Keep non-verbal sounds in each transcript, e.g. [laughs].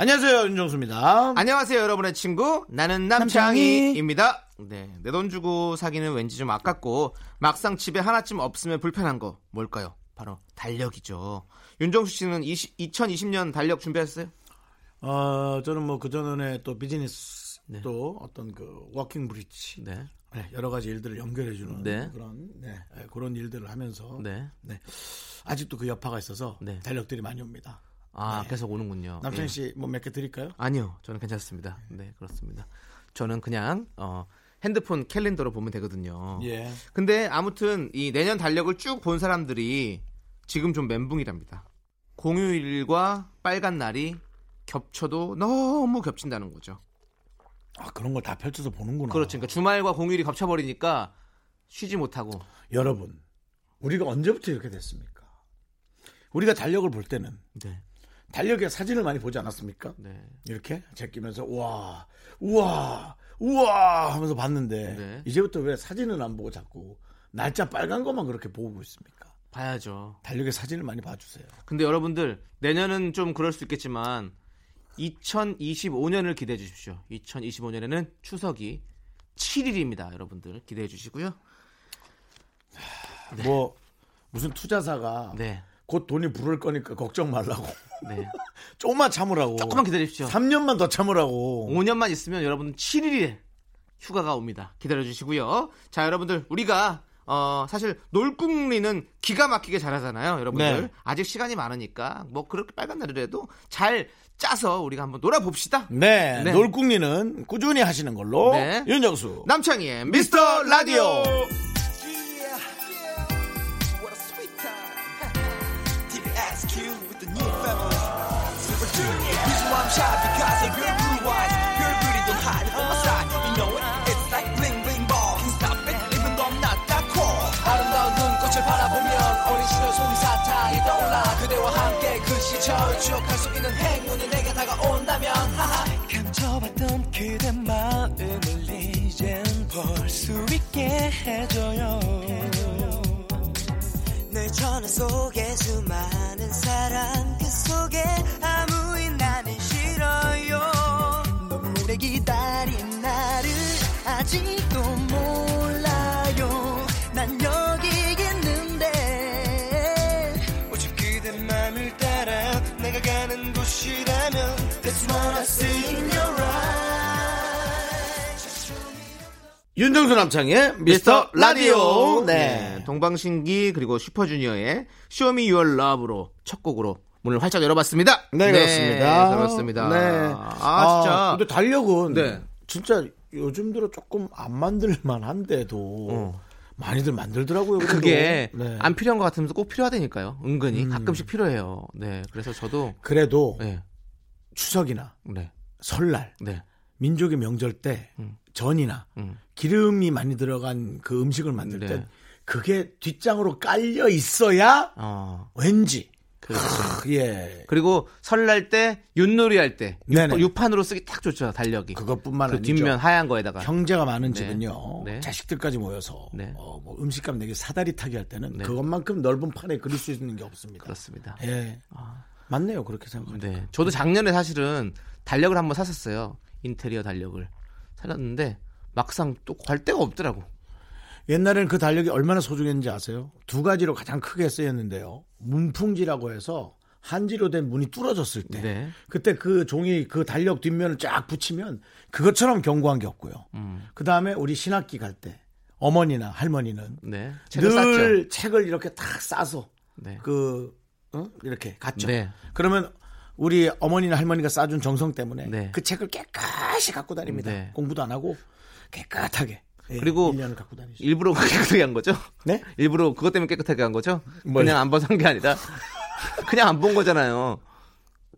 안녕하세요 윤정수입니다. 안녕하세요, 여러분의 친구. 나는 남창희입니다. 네. 내 돈 주고 사기는 왠지 좀 아깝고, 막상 집에 하나쯤 없으면 불편한 거, 뭘까요? 바로 달력이죠. 윤정수 씨는 20, 2020년 달력 준비했어요? 어 저는 뭐 그 전에 또 비즈니스 네. 또 어떤 그 working bridge 네. 네, 여러 가지 일들을 연결해 주는 네. 그런 네, 네, 그런 일들을 하면서 네. 네. 아직도 그 여파가 있어서 네. 달력들이 많이 옵니다. 아, 네. 계속 오는군요. 남창희 예. 씨뭐 몇 개 드릴까요? 아니요, 저는 괜찮습니다. 네, 그렇습니다. 저는 그냥, 어, 핸드폰 캘린더로 보면 되거든요. 예. 근데 아무튼 이 내년 달력을 쭉 본 사람들이 지금 좀 멘붕이랍니다. 공휴일과 빨간 날이 겹쳐도 너무 겹친다는 거죠. 아 그런 걸 다 펼쳐서 보는구나. 그렇죠. 그러니까 주말과 공휴일이 겹쳐버리니까 쉬지 못하고. 여러분 우리가 언제부터 이렇게 됐습니까? 우리가 달력을 볼 때는 네. 달력에 사진을 많이 보지 않았습니까? 네. 이렇게 제끼면서 우와 우와 우와 하면서 봤는데 네. 이제부터 왜 사진은 안 보고 자꾸 날짜 빨간 것만 그렇게 보고 있습니까? 봐야죠. 달력에 사진을 많이 봐주세요. 근데 여러분들 내년은 좀 그럴 수 있겠지만 2025년을 기대해 주십시오. 2025년에는 추석이 7일입니다. 여러분들 기대해 주시고요. 뭐 무슨 투자사가 네. 곧 돈이 부를 거니까 걱정 말라고 네. [laughs] 조금만 참으라고 조금만 기다리십시오. 3년만 더 참으라고 5년만 있으면 여러분은 7일에 휴가가 옵니다. 기다려 주시고요. 자, 여러분들 우리가 어 사실 놀궁리는 기가 막히게 잘하잖아요, 여러분들. 네. 아직 시간이 많으니까 뭐 그렇게 빨간 날이라도 잘 짜서 우리가 한번 놀아 봅시다. 네, 네. 놀궁리는 꾸준히 하시는 걸로 네. 윤정수 남창희의 미스터 라디오. What 함께 그 시절 추억 할 수 있는 행운이 내게 다가온다면. 하하. 감춰봤던 그대 마음을 이젠 볼 수 있게 해줘요. 늘 전화 속에 수많은 사랑 그 속에 아무인 나는 싫어요 너무 오래 기다린 나를 아직도 몰라 윤정수 남창의 미스터 라디오 네. 동방신기 그리고 슈퍼주니어의 쇼미 유얼 러브로 첫 곡으로 문을 활짝 열어봤습니다. 네, 그렇습니다. 그렇습니다. 네. 아, 진짜. 근데 달력은 네. 진짜 요즘 들어 조금 안 만들만 한데도 어. 많이들 만들더라고요. 그래도. 그게 네. 음. 안 필요한 것 같으면서 꼭 필요하다니까요. 은근히 가끔씩 필요해요. 네, 그래서 저도 그래도 네, 추석이나 네, 설날, 네, 민족의 명절 때 음. 전이나 음. 기름이 많이 들어간 그 음식을 만들 네. 때 그게 뒷장으로 깔려 있어야 어, 왠지 그렇죠. 크, 예 그리고 설날 때 윷놀이 할때 네네. 유판으로 쓰기 딱 좋죠 달력이. 그것뿐만 그 아니죠. 뒷면 하얀 거에다가. 형제가 많은 네. 집은요 네. 자식들까지 모여서 네. 어, 뭐 음식값 내기 사다리 타기 할 때는 네. 그것만큼 넓은 판에 그릴 수 있는 게 없습니다. 그렇습니다. 예, 맞네요 그렇게 생각하니까. 네. 저도 작년에 사실은 달력을 한번 샀었어요. 인테리어 달력을 사놨는데 막상 또 갈 데가 없더라고. 옛날에는 그 달력이 얼마나 소중했는지 아세요? 두 가지로 가장 크게 쓰였는데요. 문풍지라고 해서 한지로 된 문이 뚫어졌을 때 네. 그때 그 종이 그 달력 뒷면을 쫙 붙이면 그것처럼 견고한 게 없고요. 음. 그 다음에 우리 신학기 갈 때 어머니나 할머니는 네. 책을 늘 쌌죠. 책을 이렇게 탁 싸서 네. 그 어? 이렇게 갔죠. 네. 그러면 우리 어머니나 할머니가 싸준 정성 때문에 네. 그 책을 깨끗이 갖고 다닙니다. 네. 공부도 안 하고 깨끗하게. 예, 그리고 1년을 갖고 다니죠. 일부러 깨끗하게 한 거죠? 네? 일부러 그것 때문에 깨끗하게 한 거죠? 뭘요? 그냥 안 봐서 한 게 아니라 [laughs] 그냥 안 본 거잖아요.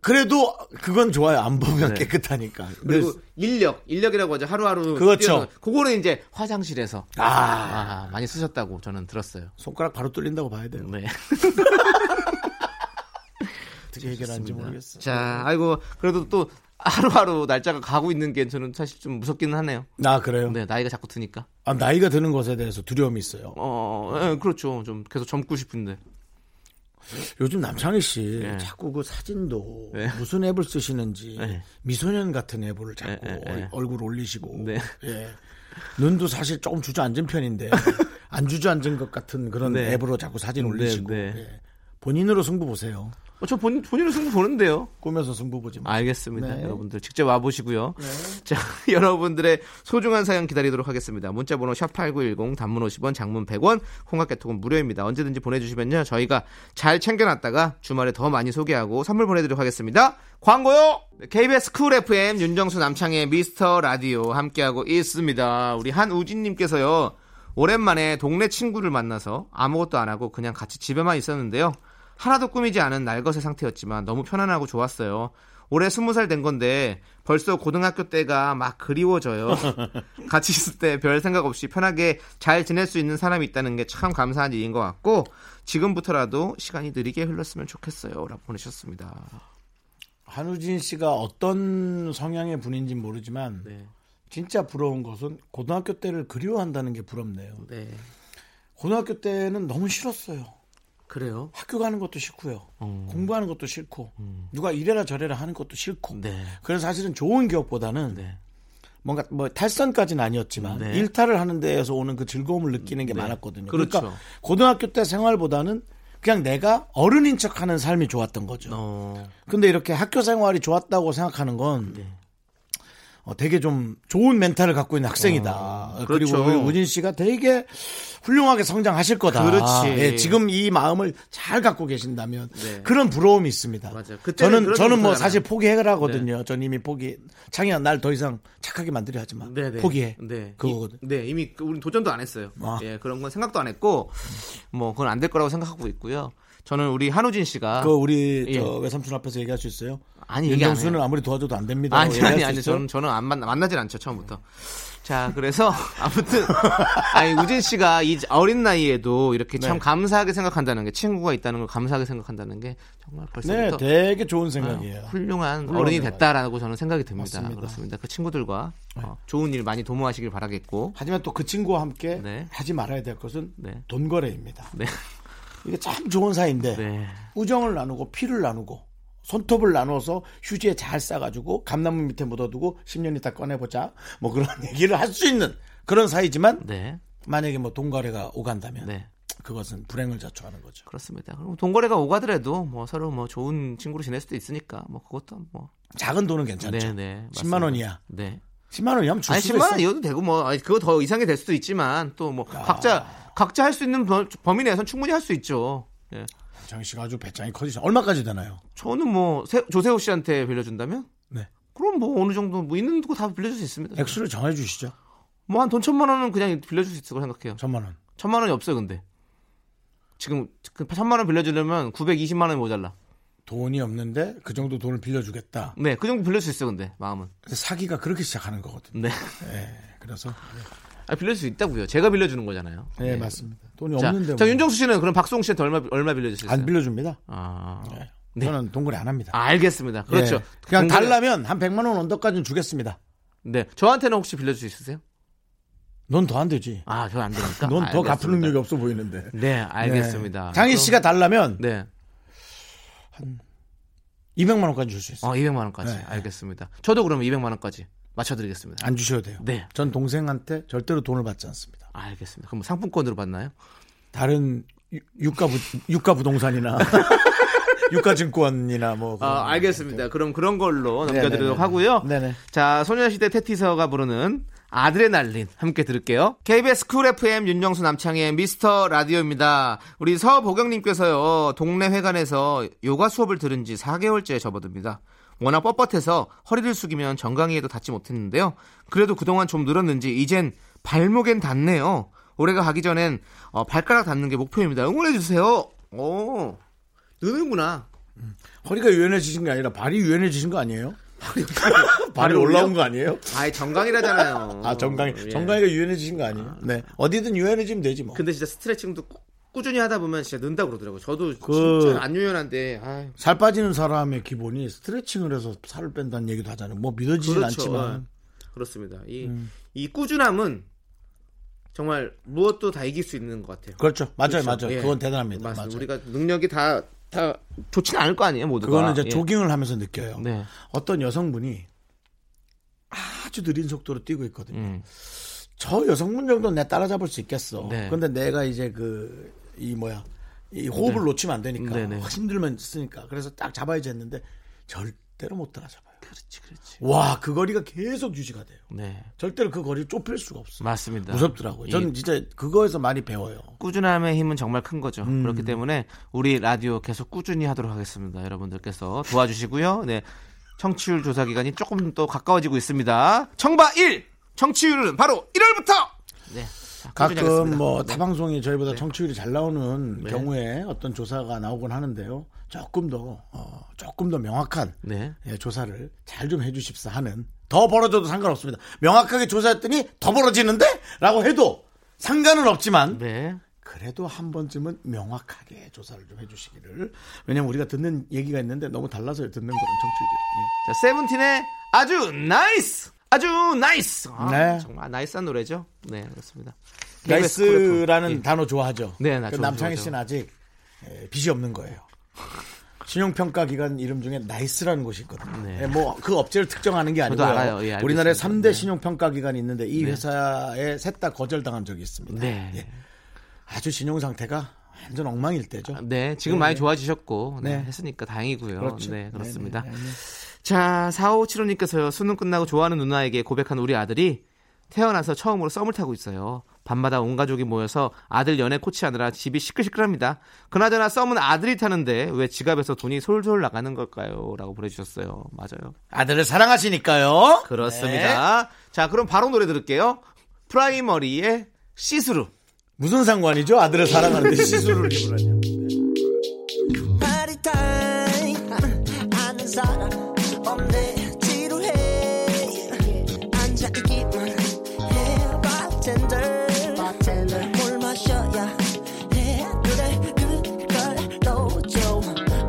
그래도 그건 좋아요. 안 보면 네. 깨끗하니까. 그리고 인력, 인력이라고 하죠. 하루하루. 그렇죠. 그거는 이제 화장실에서 아. 아, 많이 쓰셨다고 저는 들었어요. 손가락 바로 뚫린다고 봐야 돼요. 네. [laughs] 어떻게 해결하는지 모르겠어. 자, 아이고 그래도 또 하루하루 날짜가 가고 있는 게 저는 사실 좀 무섭기는 하네요. 나 그래요. 네, 나이가 자꾸 드니까. 아, 나이가 드는 것에 대해서 두려움이 있어요. 어, 예, 그렇죠. 좀 계속 젊고 싶은데. 요즘 남창희 씨 네. 자꾸 그 사진도 네. 무슨 앱을 쓰시는지 네. 미소년 같은 앱을 자꾸 네, 네, 얼- 네. 얼굴 올리시고 네. 예. 눈도 사실 조금 주저앉은 편인데 [laughs] 안 주저앉은 것 같은 그런 네. 앱으로 자꾸 사진 올리시고 네. 예. 본인으로 승부 보세요. 어, 저 본, 본인은 승부 보는데요. 꾸며서 승부 보지 마. 알겠습니다. 네. 여러분들 직접 와보시고요. 자, [laughs] 여러분들의 소중한 사연 기다리도록 하겠습니다. 문자번호 샵8910 단문 50원 장문 100원 콩깍개톡은 무료입니다. 언제든지 보내주시면요. 저희가 잘 챙겨놨다가 주말에 더 많이 소개하고 선물 보내드리도록 하겠습니다. 광고요! KBS 쿨 FM 윤정수 남창희의 미스터 라디오 함께하고 있습니다. 우리 한우진님께서요. 오랜만에 동네 친구를 만나서 아무것도 안 하고 그냥 같이 집에만 있었는데요. 하나도 꾸미지 않은 날것의 상태였지만 너무 편안하고 좋았어요. 올해 스무 살 된 건데 벌써 고등학교 때가 막 그리워져요. [laughs] 같이 있을 때 별 생각 없이 편하게 잘 지낼 수 있는 사람이 있다는 게 참 감사한 일인 것 같고 지금부터라도 시간이 느리게 흘렀으면 좋겠어요. 라고 보내셨습니다. 한우진 씨가 어떤 성향의 분인지 모르지만 네. 진짜 부러운 것은 고등학교 때를 그리워한다는 게 부럽네요. 네. 고등학교 때는 너무 싫었어요. 그래요? 학교 가는 것도 싫고요. 음. 공부하는 것도 싫고 누가 이래라 저래라 하는 것도 싫고 네. 그래서 사실은 좋은 기억보다는 네. 뭔가 뭐 탈선까지는 아니었지만 네. 일탈을 하는 데에서 오는 그 즐거움을 느끼는 게 네. 많았거든요. 그렇죠. 러니까 고등학교 때 생활보다는 그냥 내가 어른인 척하는 삶이 좋았던 거죠. 어. 근데 이렇게 학교 생활이 좋았다고 생각하는 건 네. 어, 되게 좀 좋은 멘탈을 갖고 있는 학생이다. 어, 그리고 그렇죠. 우리 우진 씨가 되게 훌륭하게 성장하실 거다. 그렇지. 예, 지금 이 마음을 잘 갖고 계신다면 네. 그런 부러움이 있습니다. 맞아요. 그때는 저는 저는 뭐. 사실 포기해라거든요. 전 이미 포기. 창이야 날 더 이상 착하게 만들려 하지 마. 네, 네. 포기해. 네. 그거거든. 이, 네, 이미 그- 우린 도전도 안 했어요. 아. 예, 그런 건 생각도 안 했고, 뭐, 그건 안 될 거라고 생각하고 있고요. 저는 우리 한우진 씨가. 그 우리 예. 저 외삼촌 앞에서 얘기할 수 있어요? 아니, 윤정수는. 아무리 도와줘도 안 됩니다. 아니, 아니, 수 아니? 저는, 저는 안 만나, 만나질 않죠, 처음부터. 자, 그래서, [laughs] 아무튼, 아니, 우진 씨가 이 어린 나이에도 이렇게 참 네. 감사하게 생각한다는 게, 친구가 있다는 걸 감사하게 생각한다는 게, 정말 네, 벌써부터. 되게 좋은 아, 생각이에요. 훌륭한 훌륭한 어른이 생각. 됐다라고 저는 생각이 듭니다. 맞습니다. 그렇습니다. 그 친구들과 어, 좋은 일 많이 도모하시길 바라겠고. 하지만 또 그 친구와 함께 네. 하지 말아야 될 것은 네. 돈 거래입니다. 네. 이게 참 좋은 사이인데 네. 우정을 나누고 피를 나누고 손톱을 나눠서 휴지에 잘 싸가지고 감나무 밑에 묻어두고 10년 있다 꺼내보자 뭐 그런 [laughs] 얘기를 할 수 있는 그런 사이지만 네. 만약에 뭐 돈거래가 오간다면 네. 그것은 불행을 자초하는 거죠. 그렇습니다. 그럼 동거래가 오가더라도 뭐 서로 뭐 좋은 친구로 지낼 수도 있으니까 뭐 그것도 뭐 작은 돈은 괜찮죠. 네, 네. 10만 원이야. 네. 10만 원이면 줄 아니 수도 10만 있어. 원이어도 되고 뭐 아니, 그거 더 이상이 될 수도 있지만 또뭐 각자 각자 할 수 있는 범- 범위 내에서 충분히 할 수 있죠. 예. 장 씨가 아주 배짱이 커지죠. 얼마까지 되나요? 저는 뭐 세- 조세호 씨한테 빌려준다면 네. 그럼 뭐 어느 정도 뭐 있는 거 다 빌려줄 수 있습니다. 액수를 정해 주시죠. 뭐 한 돈 천만 원은 그냥 빌려줄 수 있을 거라 생각해요. 천만 원. 천만 원이 없어요, 근데. 지금 그 천만 원 빌려주려면 920만 원이 모자라. 돈이 없는데 그 정도 돈을 빌려주겠다. 네, 그 정도 빌릴 수 있어요, 근데 마음은. 사기가 그렇게 시작하는 거거든요. 네. 예, 그래서 아, 빌릴 수 있다고요. 제가 빌려주는 거잖아요. 네, 맞습니다. 돈이 자, 없는데 자 뭐. 윤정수 씨는 그럼 박수홍 씨한테 얼마 얼마 빌려주셨어요? 안 빌려줍니다. 아, 네. 저는 동거래 안 합니다. 아, 알겠습니다. 그렇죠. 예, 그냥 동거래- 달라면 한 100만 원 언더까지는 주겠습니다. 네, 저한테는 혹시 빌려 줄 수 있으세요? 넌 더 안 되지. 아, 저 안 되니까. 넌 더 갚을. 능력이 없어 보이는데. 네, 알겠습니다. 네. 장희 씨가 달라면 네, 200만 원까지 줄 수 있어요. 어, 200만 원까지. 네. 알겠습니다. 저도 그러면 200만 원까지 맞춰드리겠습니다. 안 주셔도 돼요. 네. 전 동생한테 절대로 돈을 받지 않습니다. 알겠습니다. 그럼 상품권으로 받나요? 다른 유- 유가 부 유가 부동산이나 [laughs] 유가 증권이나 뭐 아, 알겠습니다. 그럼 그런 걸로 넘겨드리도록 네네네. 하고요. 네네. 자, 소녀시대 태티서가 부르는 아드레날린 함께 들을게요. KBS 쿨 FM 윤정수 남창희의 미스터 라디오입니다. 우리 서보경님께서요, 동네 회관에서 요가 수업을 들은 지 4개월째 접어듭니다. 워낙 뻣뻣해서 허리를 숙이면 정강이에도 닿지 못했는데요. 그래도 그동안 좀 늘었는지 이젠 발목엔 닿네요. 올해가 가기 전엔 어, 발가락 닿는 게 목표입니다. 응원해주세요. 오, 느는구나. 허리가 유연해지신 게 아니라 발이 유연해지신 거 아니에요? 발이 [laughs] 올라온 거 아니에요? 아이 정강이라잖아요. 아 정강이 예. 정강이가 유연해지신 거 아니에요? 네 어디든 유연해지면 되지 뭐. 근데 진짜 스트레칭도 꾸- 꾸준히 하다 보면 진짜 는다 고 그러더라고요. 저도 그- 진짜 안 유연한데 아이, 살 빠지는 사람의 기본이 스트레칭을 해서 살을 뺀다는 얘기도 하잖아요. 뭐 믿어지진 그렇죠. 않지만 그렇습니다. 이, 음. 이 꾸준함은 정말 무엇도 다 이길 수 있는 것 같아요. 그렇죠. 맞아요, 그렇죠. 맞아요. 예. 그건 대단합니다. 맞습니다. 맞아요. 우리가 능력이 다, 다 좋지는 않을 거 아니에요, 모두가. 그거는 이제 예. 조깅을 하면서 느껴요. 네. 어떤 여성분이 아주 느린 속도로 뛰고 있거든요. 음. 저 여성분 정도는 내가 따라잡을 수 있겠어. 네. 근데 내가 이제 그, 이 뭐야, 이 호흡을 네. 놓치면 안 되니까. 네네. 힘들면 쓰니까. 그래서 딱 잡아야지 했는데 절대로 못 따라 잡아요. 그렇지, 그렇지. 와, 그 거리가 계속 유지가 돼요. 네. 절대로 그 거리를 좁힐 수가 없어요. 맞습니다. 무섭더라고요. 이 저는 진짜 그거에서 많이 배워요. 꾸준함의 힘은 정말 큰 거죠. 음. 그렇기 때문에 우리 라디오 계속 꾸준히 하도록 하겠습니다. 여러분들께서 도와주시고요. 네. 청취율 조사 기간이 조금 또 가까워지고 있습니다. 청바 1! 청취율은 바로 1월부터! 네. 자, 꾸준히 가끔. 뭐 네. 타방송이 저희보다 청취율이 잘 나오는 네. 경우에 어떤 조사가 나오곤 하는데요. 조금 더 어, 조금 더 명확한 네. 예, 조사를 잘 좀 해주십사 하는 더 벌어져도 상관없습니다. 명확하게 조사했더니 더 벌어지는데?라고 해도 상관은 없지만 네. 그래도 한 번쯤은 명확하게 조사를 좀 해주시기를. 왜냐면 우리가 듣는 얘기가 있는데 너무 달라서요. 듣는 거랑 청취율이. 자, 세븐틴의 아주 nice! 아주 nice! 아, 네. 정말 nice한 노래죠. 네, 그렇습니다. 예. nice라는 예. 단어 좋아하죠. 네, 나그 좋아, 남창희 좋아, 씨는 아직 에, 빚이 없는 거예요. 신용평가 기관 이름 중에 나이스라는 곳이 있거든요. 네. 뭐그 업체를 특정하는 게 아니고요. 알아요. 예, 우리나라에 있습니다. 3대 네. 신용평가 기관이 있는데 이 회사에 셋 다 거절당한 적이 있습니다. 네. 예. 아주 신용 상태가 완전 엉망일 때죠. 네, 지금 네, 많이 네. 좋아지셨고, 네, 네. 했으니까 다행이고요. 그렇죠. 네, 그렇습니다. 네, 네, 네, 네. 자, 4575님께서요, 수능 끝나고 좋아하는 누나에게 고백한 우리 아들이 태어나서 처음으로 썸을 타고 있어요. 밤마다 온 가족이 모여서 아들 연애 코치하느라 집이 시끌시끌합니다. 그나저나 썸은 아들이 타는데 왜 지갑에서 돈이 솔솔 나가는 걸까요? 라고 보내주셨어요. 맞아요. 아들을 사랑하시니까요. 그렇습니다. 네. 자, 그럼 바로 노래 들을게요. 프라이머리의 시스루. 무슨 상관이죠? 아들을 사랑하는데 [laughs] 입으라뇨. 아는 사람 없네 bartender 뭘 마셔야 해. 그래 그걸 넣어줘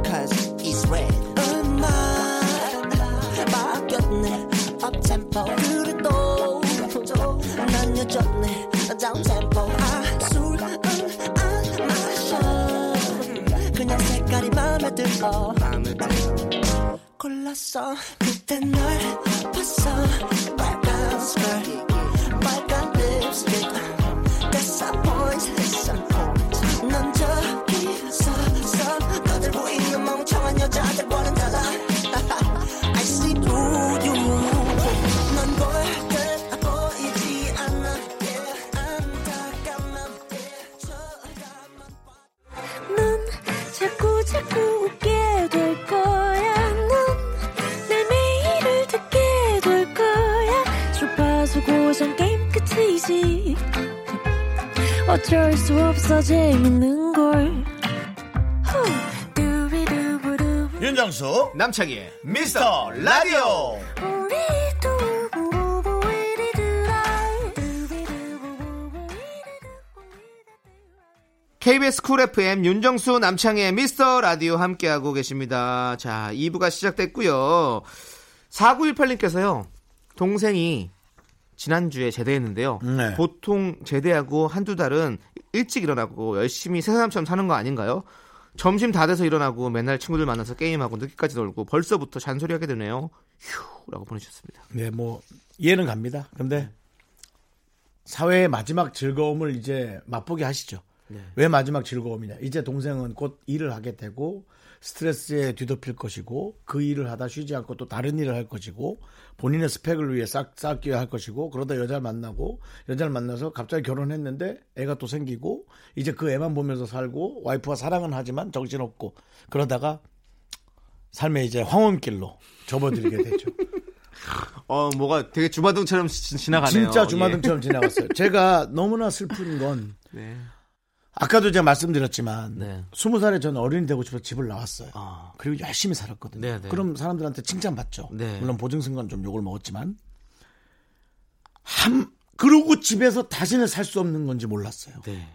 Cause it's red. 음악 바뀌었네. Uptempo 그래도 난 여전해. Downtempo 아술안 마셔. 그냥 색깔이 마음에 들어. 골랐어. 그때 널 봤어. 빨간 스컬 빨간 립스틱 [laughs] 어쩔 수 없어 재밌는 걸. 윤정수 남창희의 미스터 라디오. KBS 쿨 FM 윤정수 남창희의 미스터 라디오 함께하고 계십니다. 자, 2부가 시작됐고요. 4918님께서요. 동생이 지난주에 제대했는데요. 네. 보통 제대하고 한두 달은 일찍 일어나고 열심히 새 사람처럼 사는 거 아닌가요? 점심 다 돼서 일어나고 맨날 친구들 만나서 게임하고 늦게까지 놀고 벌써부터 잔소리하게 되네요. 휴라고 보내주셨습니다. 네, 뭐 이해는 갑니다. 근데 사회의 마지막 즐거움을 이제 맛보게 하시죠. 왜 마지막 즐거움이냐? 이제 동생은 곧 일을 하게 되고 스트레스에 뒤덮일 것이고 그 일을 하다 쉬지 않고 또 다른 일을 할 것이고 본인의 스펙을 위해 쌓, 쌓기 할 것이고 그러다 여자를 만나고 여자를 만나서 갑자기 결혼했는데 애가 또 생기고 이제 그 애만 보면서 살고 와이프와 사랑은 하지만 정신없고 그러다가 삶의 이제 황혼길로 접어들게 되죠. [laughs] 어, 뭐가 되게 주마등처럼 지- 지나가네요. 진짜 주마등처럼 지나갔어요. 제가 너무나 슬픈 건 예. 네. 아까도 제가 말씀드렸지만 네. 스무 살에 저는 어른이 되고 싶어서 집을 나왔어요. 아. 그리고 열심히 살았거든요. 네, 네. 그럼 사람들한테 칭찬받죠. 네. 물론 보증승관 좀 욕을 먹었지만 한 그러고 집에서 다시는 살 수 없는 건지 몰랐어요. 네.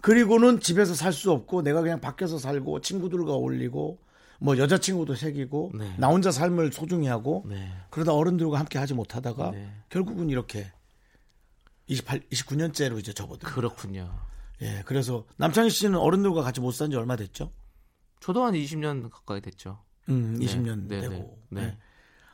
그리고는 집에서 살 수 없고 내가 그냥 밖에서 살고 친구들과 어울리고 뭐 여자친구도 새기고 네. 나 혼자 삶을 소중히 하고 네. 그러다 어른들과 함께 하지 못하다가 네. 결국은 이렇게 28, 29년째로 이제 접어들어요. 그렇군요. 예, 그래서 남창희 씨는 어른들과 같이 못 산 지 얼마 됐죠? 저도 한 20년 가까이 됐죠. 음, 네, 20년 네, 되고. 네, 네. 네.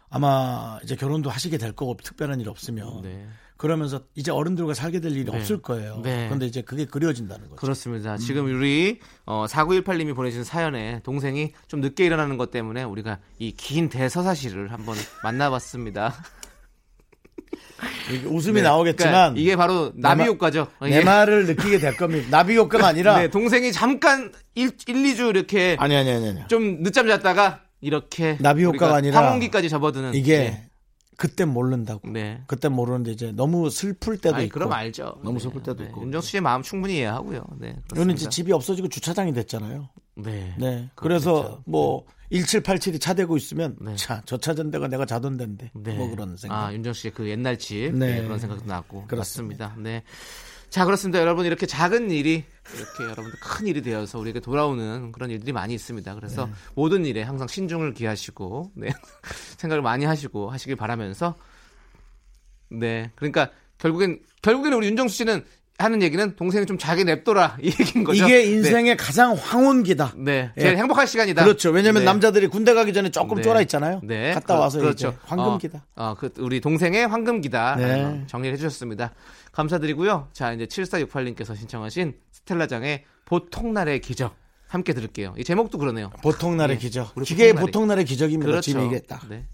아마 이제 결혼도 하시게 될 거고 특별한 일 없으면 네. 그러면서 이제 어른들과 살게 될 일이 네. 없을 거예요. 네. 그런데 이제 그게 그려진다는 거죠. 그렇습니다. 지금 우리 어, 4918님이 보내주신 사연에 동생이 좀 늦게 일어나는 것 때문에 우리가 이 긴 대서사시를 한번 만나봤습니다. [laughs] 웃음이 네. 나오겠지만 그러니까 이게 바로 나비 마- 효과죠. 내 이게. 말을 느끼게 될 겁니다. 나비 효과가 아니라 [laughs] 네, 동생이 잠깐 1, 2주 이렇게 아니 아니 아니 아니. 좀 늦잠 잤다가 이렇게 나비 효과가 아니라 황혼기까지 접어드는 이게 그때 모른다고. 네. 그때 모르는데 이제 너무 슬플 때도 아니, 있고. 그럼 알죠. 너무 네, 슬플 때도 네. 있고. 윤정수 씨의 마음 충분히 이해하고요. 네. 그렇습니다. 이제 집이 없어지고 주차장이 됐잖아요. 네. 네. 그렇겠죠. 그래서 뭐 1787이 차 대고 있으면 네. 차, 저 차전 데가 내가 자던 데인데. 네. 뭐 그런 생각. 아, 윤정 씨의 그 옛날 집. 네. 네, 그런 생각도 났고. 그렇습니다. 그렇습니다. 네. 자, 그렇습니다. 여러분, 이렇게 작은 일이, 이렇게 여러분들 큰 일이 되어서 우리에게 돌아오는 그런 일들이 많이 있습니다. 그래서 모든 일에 항상 신중을 기하시고, 네. [laughs] 생각을 많이 하시고 하시길 바라면서, 네. 그러니까 결국엔, 결국에는 우리 윤정수 씨는 하는 얘기는 동생이 좀 자기 냅둬라. 이 얘기인 거죠. 이게 인생의 가장 황혼기다. 네. 네. 예. 제일 행복할 시간이다. 그렇죠. 왜냐면 네. 남자들이 군대 가기 전에 조금 네. 쫄아 있잖아요. 네. 갔다 그- 와서 그렇죠. 이제 황금기다. 어, 어, 그 우리 동생의 황금기다. 네. 어, 정리를 해주셨습니다. 감사드리고요. 자, 이제 7468님께서 신청하신 스텔라장의 보통날의 기적 함께 들을게요. 이 제목도 그러네요. 보통 날의 예. 기적. 기계의 보통 날의- 보통 날의 기적입니다. 그렇죠. 지금 이게 딱. 네.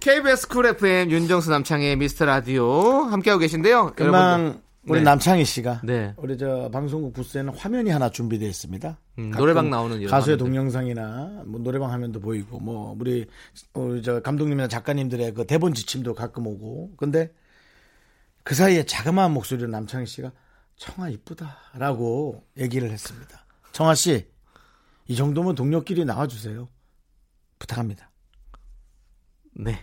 KBS 쿨 FM 윤정수 남창희의 미스터 라디오 함께하고 계신데요. 금방 여러분들. 우리 네. 남창희 씨가 네. 우리 저 방송국 부스에는 화면이 하나 준비되어 있습니다. 음, 노래방 나오는 이런 가수의 화면들. 동영상이나 뭐 노래방 화면도 보이고 뭐 우리 우리 저 감독님이나 작가님들의 그 대본 지침도 가끔 오고 근데 그 사이에 자그마한 목소리로 남창희 씨가 청아 이쁘다라고 얘기를 했습니다. 청아 씨, 이 정도면 동료끼리 나와주세요. 부탁합니다. 네.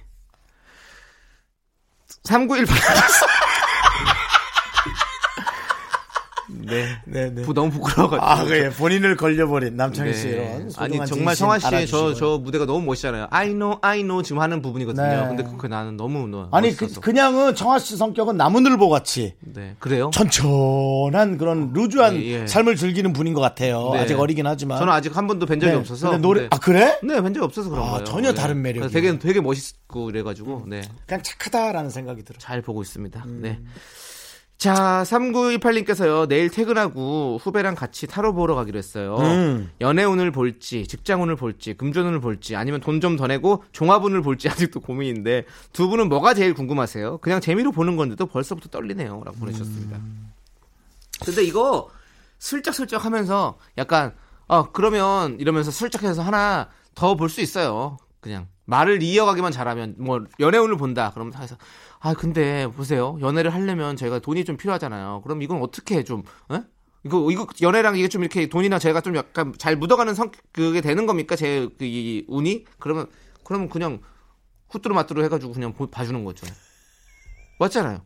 3918. 네. 네, 네. 부- 너무 부끄러워가지고. 아, 그래 본인을 걸려버린 남창희 네. 씨 이런 아니 정말 성화 씨의 저. 저 무대가 너무 멋있잖아요. I know, I know 지금 하는 부분이거든요. 네. 근데 그, 그 나는 너무 너 아니 그, 멋있어서. 그 냥은 청아 씨 성격은 나무늘보 같이 네 그래요? 천천한 그런 루즈한 예, 예. 삶을 즐기는 분인 것 같아요. 네. 아직 어리긴 하지만. 저는 아직 한 번도 뵌 적이 네. 없어서. 노래 네. 아 그래? 네, 뵌 적이 없어서 그런 아, 거예요. 전혀 네. 다른. 그래서 되게 되게 멋있고 이래가지고 네. 그냥 착하다라는 생각이 들어. 잘 보고 있습니다. 음. 네. 자, 3918님께서요, 내일 퇴근하고 후배랑 같이 타로 보러 가기로 했어요. 음. 연애운을 볼지, 직장운을 볼지, 금전운을 볼지, 아니면 돈 좀 더 내고 종합운을 볼지 아직도 고민인데, 두 분은 뭐가 제일 궁금하세요? 그냥 재미로 보는 건데도 벌써부터 떨리네요. 라고 보내주셨습니다. 음. 근데 이거 슬쩍슬쩍 하면서 약간, 어, 그러면 이러면서 슬쩍 해서 하나 더 볼 수 있어요. 그냥. 말을 이어가기만 잘하면, 뭐, 연애운을 본다. 그러면 다 해서, 아, 근데 보세요. 연애를 하려면 저희가 돈이 좀 필요하잖아요. 그럼 이건 어떻게 좀, 에? 이거, 이거, 연애랑 이게 좀 이렇게 돈이나 저희가 좀 약간 잘 묻어가는 성, 그게 되는 겁니까? 제, 그, 이, 운이? 그러면, 그러면 그냥 후뚜루 마뚜루 해가지고 그냥 보- 봐주는 거죠. 맞잖아요.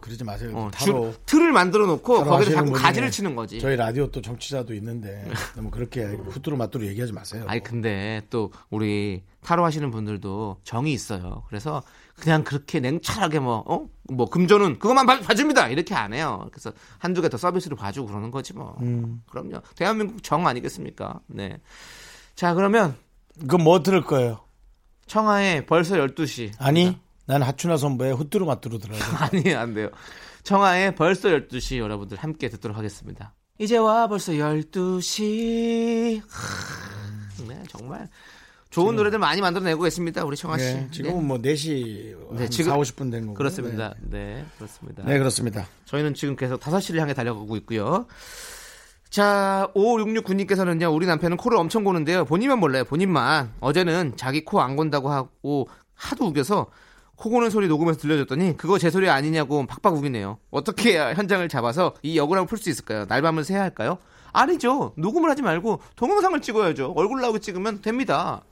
그러지 마세요. 어, 줄- 틀을 만들어 놓고 거기서 자꾸 가지를 치는 거지. 저희 라디오 또 정치자도 있는데 너무 그렇게 후뚜루 마뚜루 얘기하지 마세요. 아니 근데 또 우리 타로 하시는 분들도 정이 있어요. 그래서 그냥 그렇게 냉철하게 뭐 어? 뭐 금전은 그것만 봐, 봐줍니다. 이렇게 안 해요. 그래서 한두 개 더 서비스로 봐주고 그러는 거지 뭐. 음. 그럼요. 대한민국 정 아니겠습니까? 네. 자 그러면 그럼 뭐 들을 거예요? 청하에 벌써 12시. 아니, 난 하춘화 선보의 후뚜루 마뚜루 들어야 돼. [laughs] 아니 안 돼요. 청하에 벌써 12시 여러분들 함께 듣도록 하겠습니다. 이제 와 벌써 12시. 네, 정말 좋은 노래들 많이 만들어내고 계십니다. 우리 청하 씨. 네, 지금은 뭐 4시 네, 한 지금- 4, 50분 된 거고. 그렇습니다. 네, 그렇습니다. 네. 네, 그렇습니다. 저희는 지금 계속 5시를 향해 달려가고 있고요. 자, 5669님께서는요, 우리 남편은 코를 엄청 고는데요. 본인만 몰라요, 본인만. 어제는 자기 코안 건다고 하고 하도 우겨서 코 고는 소리 녹음해서 들려줬더니 그거 제 소리 아니냐고 박박 우기네요. 어떻게 해야 현장을 잡아서 이 억울함을 풀 수 있을까요? 날밤을 새야 할까요? 아니죠. 녹음을 하지 말고 동영상을 찍어야죠. 얼굴 나오게 찍으면 됩니다.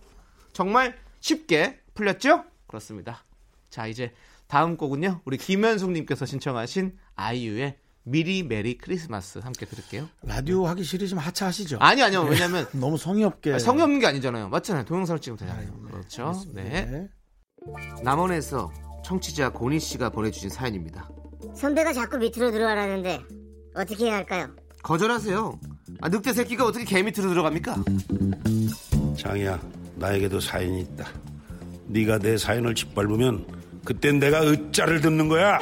정말 쉽게 풀렸죠? 그렇습니다. 자, 이제 다음 곡은요. 우리 김현숙님께서 신청하신 아이유의 미리 메리 크리스마스 함께 들을게요. 라디오 하기 싫으시면 하차하시죠. 아니, 아니요. 왜냐면 [laughs] 너무 성의 없게. 성의 없는 게 아니잖아요. 맞잖아요. 동영상을 찍으면 되잖아요. 그렇죠. 네. 네. 남원에서 청취자 고니 씨가 보내주신 사연입니다. 선배가 자꾸 밑으로 들어가라는데 어떻게 해야 할까요? 거절하세요. 아, 늑대 새끼가 어떻게 개 밑으로 들어갑니까? 장이야, 나에게도 사연이 있다. 네가 내 사연을 짓밟으면 그땐 내가 으짜를 듣는 거야.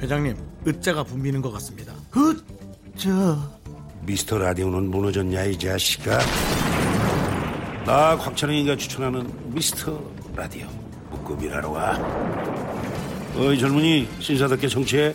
회장님, 으자가 붐비는 것 같습니다. 미스터 라디오는 무너졌냐 이 자식아. 나 곽철영이가 추천하는 미스터 라디오 묶음 일하러 와. 어이 젊은이 신사답게 정치해.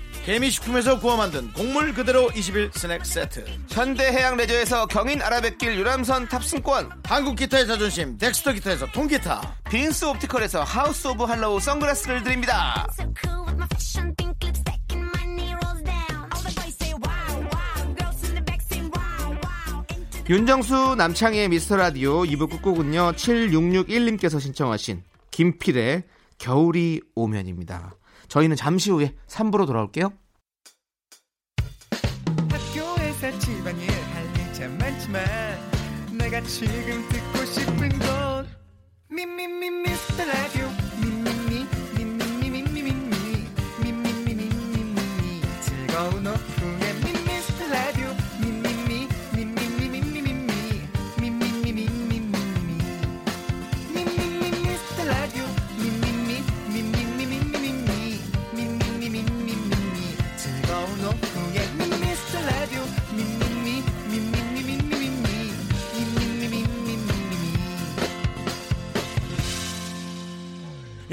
개미식품에서 구워 만든 곡물 그대로 21 스낵 세트, 현대해양 레저에서 경인 아라뱃길 유람선 탑승권, 한국 기타의 자존심 덱스터 기타에서 통기타, 빈스 옵티컬에서 하우스 오브 할로우 선글라스를 드립니다. 윤정수 남창희의 미스터 라디오 2부 끝곡은요 7661님께서 신청하신 김필의 겨울이 오면입니다. 저희는 잠시 후에 3부로 돌아올게요. 학교에서 집안일 할일참 많지만 내가 지금 듣고 싶은 건 미미미 미스터 라디오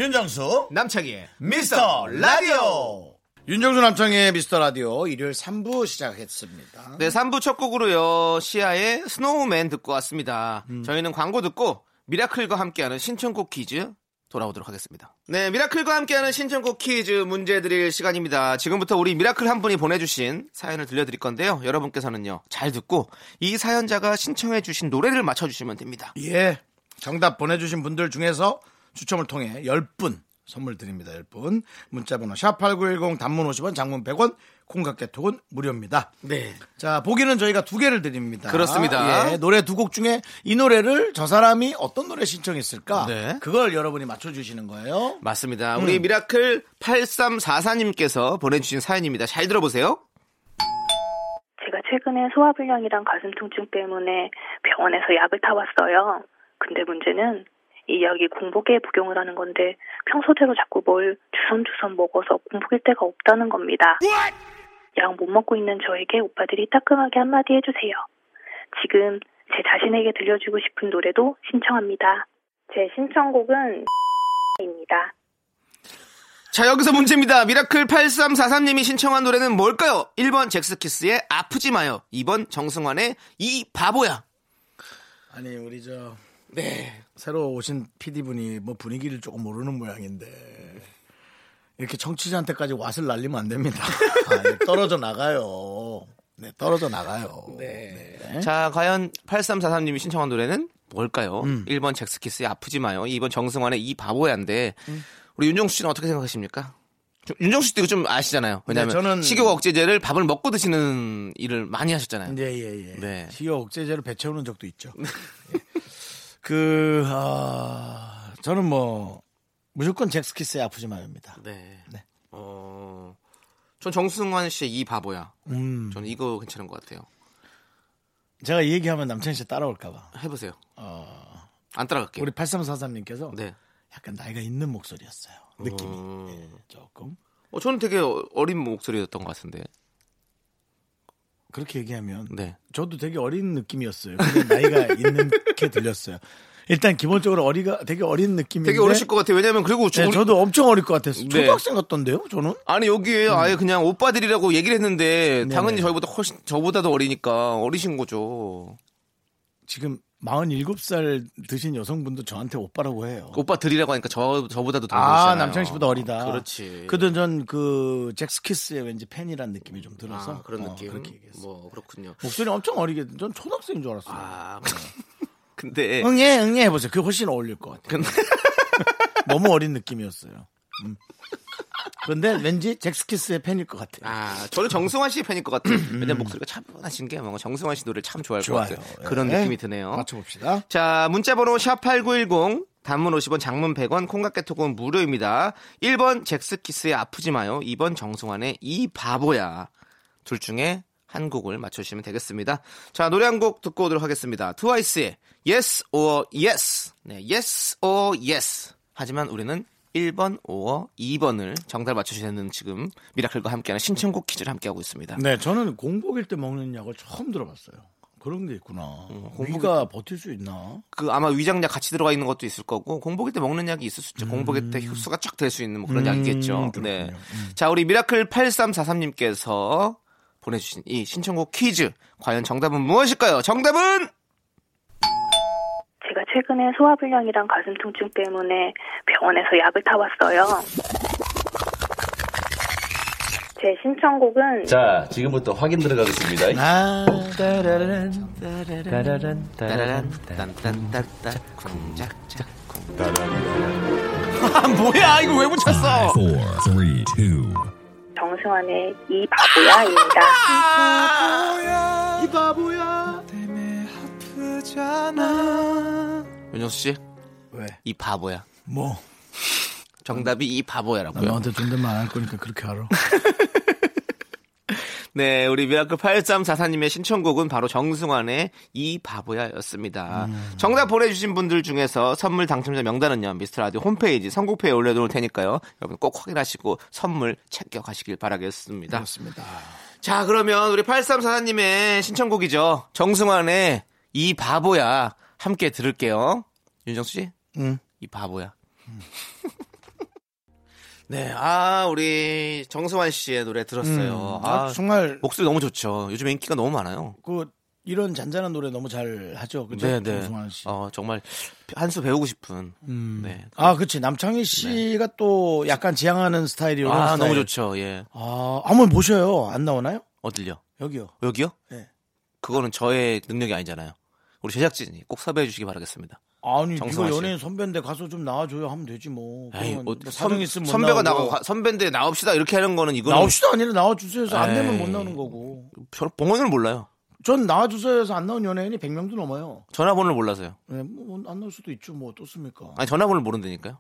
윤정수 남창희의 미스터 라디오. 윤정수 남창희의 미스터 라디오 일요일 3부 시작했습니다. 네 3부 첫 곡으로요 시아의 Snowman 듣고 왔습니다. 저희는 광고 듣고 미라클과 함께하는 신청곡 퀴즈 돌아오도록 하겠습니다. 네, 미라클과 함께하는 신청곡 퀴즈 문제 드릴 시간입니다. 지금부터 우리 미라클 한 분이 보내주신 사연을 들려드릴 건데요. 여러분께서는요, 잘 듣고 이 사연자가 신청해주신 노래를 맞춰주시면 됩니다. 예. 정답 보내주신 분들 중에서 추첨을 통해 10분 선물 드립니다. 10분. 문자번호 샵8910 단문 50원, 장문 100원, 콩과 깨톡은 무료입니다. 네. 자, 보기는 저희가 두 개를 드립니다. 그렇습니다. 예, 노래 두 곡 중에 이 노래를 저 사람이 어떤 노래 신청했을까? 네. 그걸 여러분이 맞춰주시는 거예요. 맞습니다. 우리 미라클 8344님께서 보내주신 사연입니다. 잘 들어보세요. 제가 최근에 소화불량이랑 가슴 통증 때문에 병원에서 약을 타왔어요. 근데 문제는 이 약이 공복에 복용을 하는 건데 평소대로 자꾸 뭘 주섬주섬 먹어서 공복일 때가 없다는 겁니다. 약 못 먹고 있는 저에게 오빠들이 따끔하게 한마디 해주세요. 지금 제 자신에게 들려주고 싶은 노래도 신청합니다. 제 신청곡은 [laughs] 입니다. 자, 여기서 문제입니다. 미라클 8343님이 신청한 노래는 뭘까요? 1번 젝스키스의 아프지 마요. 2번 정승환의 이 바보야. 아니, 우리 저, 네. 새로 오신 PD분이 뭐 분위기를 조금 모르는 모양인데. 이렇게 청취자한테까지 왓을 날리면 안 됩니다. [laughs] 아, 예, 떨어져 나가요. 네, 떨어져 나가요. 네. 자, 과연 8343님이 신청한 노래는 뭘까요? 음. 1번 잭스키스의 아프지 마요. 2번 정승환의 이 바보야인데 음. 우리 윤정수 씨는 어떻게 생각하십니까? 좀- 윤정수 씨도 이거 좀 아시잖아요. 왜냐하면 네, 저는- 식욕 억제제를 밥을 먹고 드시는 일을 많이 하셨잖아요. 예, 예, 예. 네. 식욕 억제제를 배 채우는 적도 있죠. 예. [laughs] 그, 아, 저는 뭐, 무조건 잭스키스의 아프지 마요입니다. 네. 네. 어, 전 정승환 씨의 이 바보야. 음. 저는 이거 괜찮은 것 같아요. 제가 이 얘기하면 남창희 씨 따라올까봐. 해보세요. 안 따라갈게요. 우리 8343님께서 네. 약간 나이가 있는 목소리였어요. 느낌이. 음. 예, 조금. 어, 저는 되게 어- 어린 목소리였던 것 같은데. 그렇게 얘기하면 네. 저도 되게 어린 느낌이었어요. 나이가 [laughs] 있는 게 들렸어요. 일단 기본적으로 어리가 되게 어린 느낌인데 되게 어리실 것 같아요. 왜냐면 그리고 저- 네, 저도 엄청 어릴 것 같았어요. 네. 초등학생 같던데요, 저는? 아니 여기에 아예 그냥 오빠들이라고 얘기를 했는데. 당연히 저희보다 훨씬 저보다도 어리니까 어리신 거죠. 지금 47살 드신 여성분도 저한테 오빠라고 해요. 오빠 들이라고 하니까 저 저보다도 더 아. 남창희 씨보다 어리다. 그렇지. 그든 전그 잭스키스의 왠지 팬이란 느낌이 좀 들어서 아, 그런 어, 느낌. 그렇게 얘기했어요. 뭐 그렇군요. 목소리 엄청 어리게 전 초등학생인 줄 알았어요. 아 [laughs] 근데 응애 응애 해보세요. 그게 훨씬 어울릴 것 같아요. [laughs] 너무 어린 느낌이었어요. 음. 그런데 왠지 잭스키스의 팬일 것 같아요. 아 저는 정승환 씨의 팬일 것 같아요. 왜냐면 목소리가 차분하신 게 뭔가 정승환 씨 노래를 참 좋아할 좋아요. 것 같아요. 그런 네. 느낌이 드네요. 맞춰봅시다. 자, 문자번호 샵8910, 단문 50원, 장문 100원, 콩깍개톡은 무료입니다. 1번 잭스키스의 아프지 마요. 2번 정승환의 이 바보야. 둘 중에 한 곡을 맞춰주시면 되겠습니다. 자, 노래 한 곡 듣고 오도록 하겠습니다. 트와이스의 Yes or Yes. 네, Yes or Yes. 하지만 우리는 1번, 5어, 2번을 정답 맞춰주시는 지금 미라클과 함께하는 신청곡 퀴즈를 함께하고 있습니다. 네, 저는 공복일 때 먹는 약을 처음 들어봤어요. 그런 게 있구나. 공복일 위가 버틸 수 있나? 그 아마 위장약 같이 들어가 있는 것도 있을 거고 공복일 때 먹는 약이 있을 수 있죠. 공복일 때 흡수가 쫙 될 수 있는 뭐 그런 음, 약이겠죠. 그렇군요. 네. 자, 우리 미라클 8343님께서 보내주신 이 신청곡 퀴즈 과연 정답은 무엇일까요? 정답은 제가 최근에 소화불량이랑 가슴 통증 때문에 병원에서 약을 타왔어요. 제 신청곡은 자, 지금부터 확인 들어가겠습니다. 아, 따라란 딴딴따따 쿵짝짝 쿵 뭐야 이거 왜 붙였어? Four, three, two. 정승환의 이 바보야입니다. 이 바보야. 윤정수 씨, 왜? 이 바보야. 뭐? 정답이 이나 바보야라고요. 너한테 존댓말 안 할 거니까 그렇게 알아. [laughs] 네, 우리 미라클 8344님의 신청곡은 바로 정승환의 이 바보야였습니다. 정답 보내주신 분들 중에서 선물 당첨자 명단은요, 미스터 라디오 홈페이지 선곡표에 올려놓을 테니까요. 여러분 꼭 확인하시고 선물 챙겨가시길 바라겠습니다. 그렇습니다. 자, 그러면 우리 8344님의 신청곡이죠. 정승환의 이 바보야. 함께 들을게요. 윤정수 씨? 응. 이 바보야. [laughs] 네, 아, 우리 정승환 씨의 노래 들었어요. 아, 아, 정말 목소리 너무 좋죠. 요즘 인기가 너무 많아요. 그 이런 잔잔한 노래 너무 잘 하죠. 그죠? 네, 네. 정승환 씨. 어, 정말 한 수 배우고 싶은. 음. 네. 아, 그치. 남창희 씨가 또 약간 지향하는 스타일이 이런 아, 스타일. 너무 좋죠. 예. 아, 한번 모셔요. 안 나오나요? 어딜요? 여기요. 여기요? 네. 그거는 저의 능력이 아니잖아요. 우리 제작진이 꼭 섭외해 주시기 바라겠습니다. 아니, 이거 씨. 연예인 선배인데 가서 좀 나와줘요 하면 되지 뭐. 에이, 뭐, 뭐 사정 선, 있으면 못 선배가 나오고. 나가 선배인데 나옵시다 이렇게 하는 거는 이거는 나옵시다 아니라 나와주세요 해서 안 되면. 못 나오는 거고. 저 봉헌을 몰라요. 전 나와주세요 해서 안 나온 연예인이 100명도 넘어요. 전화번호를 몰라서요. 네, 뭐, 안 나올 수도 있죠. 뭐, 어떻습니까? 아니 전화번호를 모른다니까요.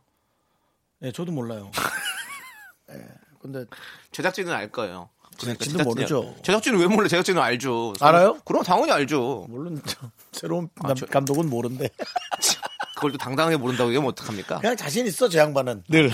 네, 저도 몰라요. [laughs] 네, 근데 제작진은 알 거예요. 제작진도 제작진이요. 모르죠. 제작진은 왜 몰라? 제작진은 알죠. 알아요? 그럼 당연히 알죠. 물론 저 새로운 아, 남- 저- 감독은 모른데 [laughs] 그걸 또 당당하게 모른다고 얘기하면 어떡합니까? 그냥 자신 있어 저 양반은 늘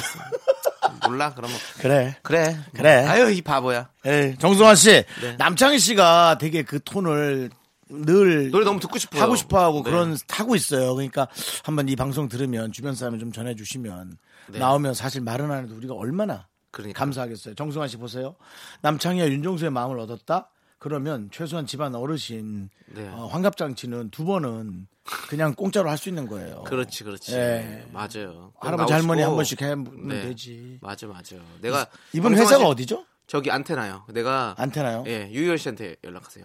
몰라? 그러면 그래 그래. 그래. 아유 이 바보야. 예, 정승환 씨 네. 남창희 씨가 되게 그 톤을 늘 노래 너무 듣고 싶어요. 하고 싶어 하고 네. 그런 하고 있어요. 그러니까 한번 이 방송 들으면 주변 사람에 좀 전해 주시면 네. 나오면 사실 말은 안 해도 우리가 얼마나 그러니까. 감사하겠어요. 정승환 씨 보세요. 남창희와 윤종수의 마음을 얻었다. 그러면 최소한 집안 어르신 네. 어, 환갑잔치는 두 번은 그냥 공짜로 할 수 있는 거예요. 그렇지, 그렇지. 예. 맞아요. 할아버지. 할머니 한 번씩 하면 네. 되지. 맞아, 맞아. 내가 방송하신- 회사가 어디죠? 저기 안테나요. 내가 안테나요? 예 유희열 씨한테 연락하세요.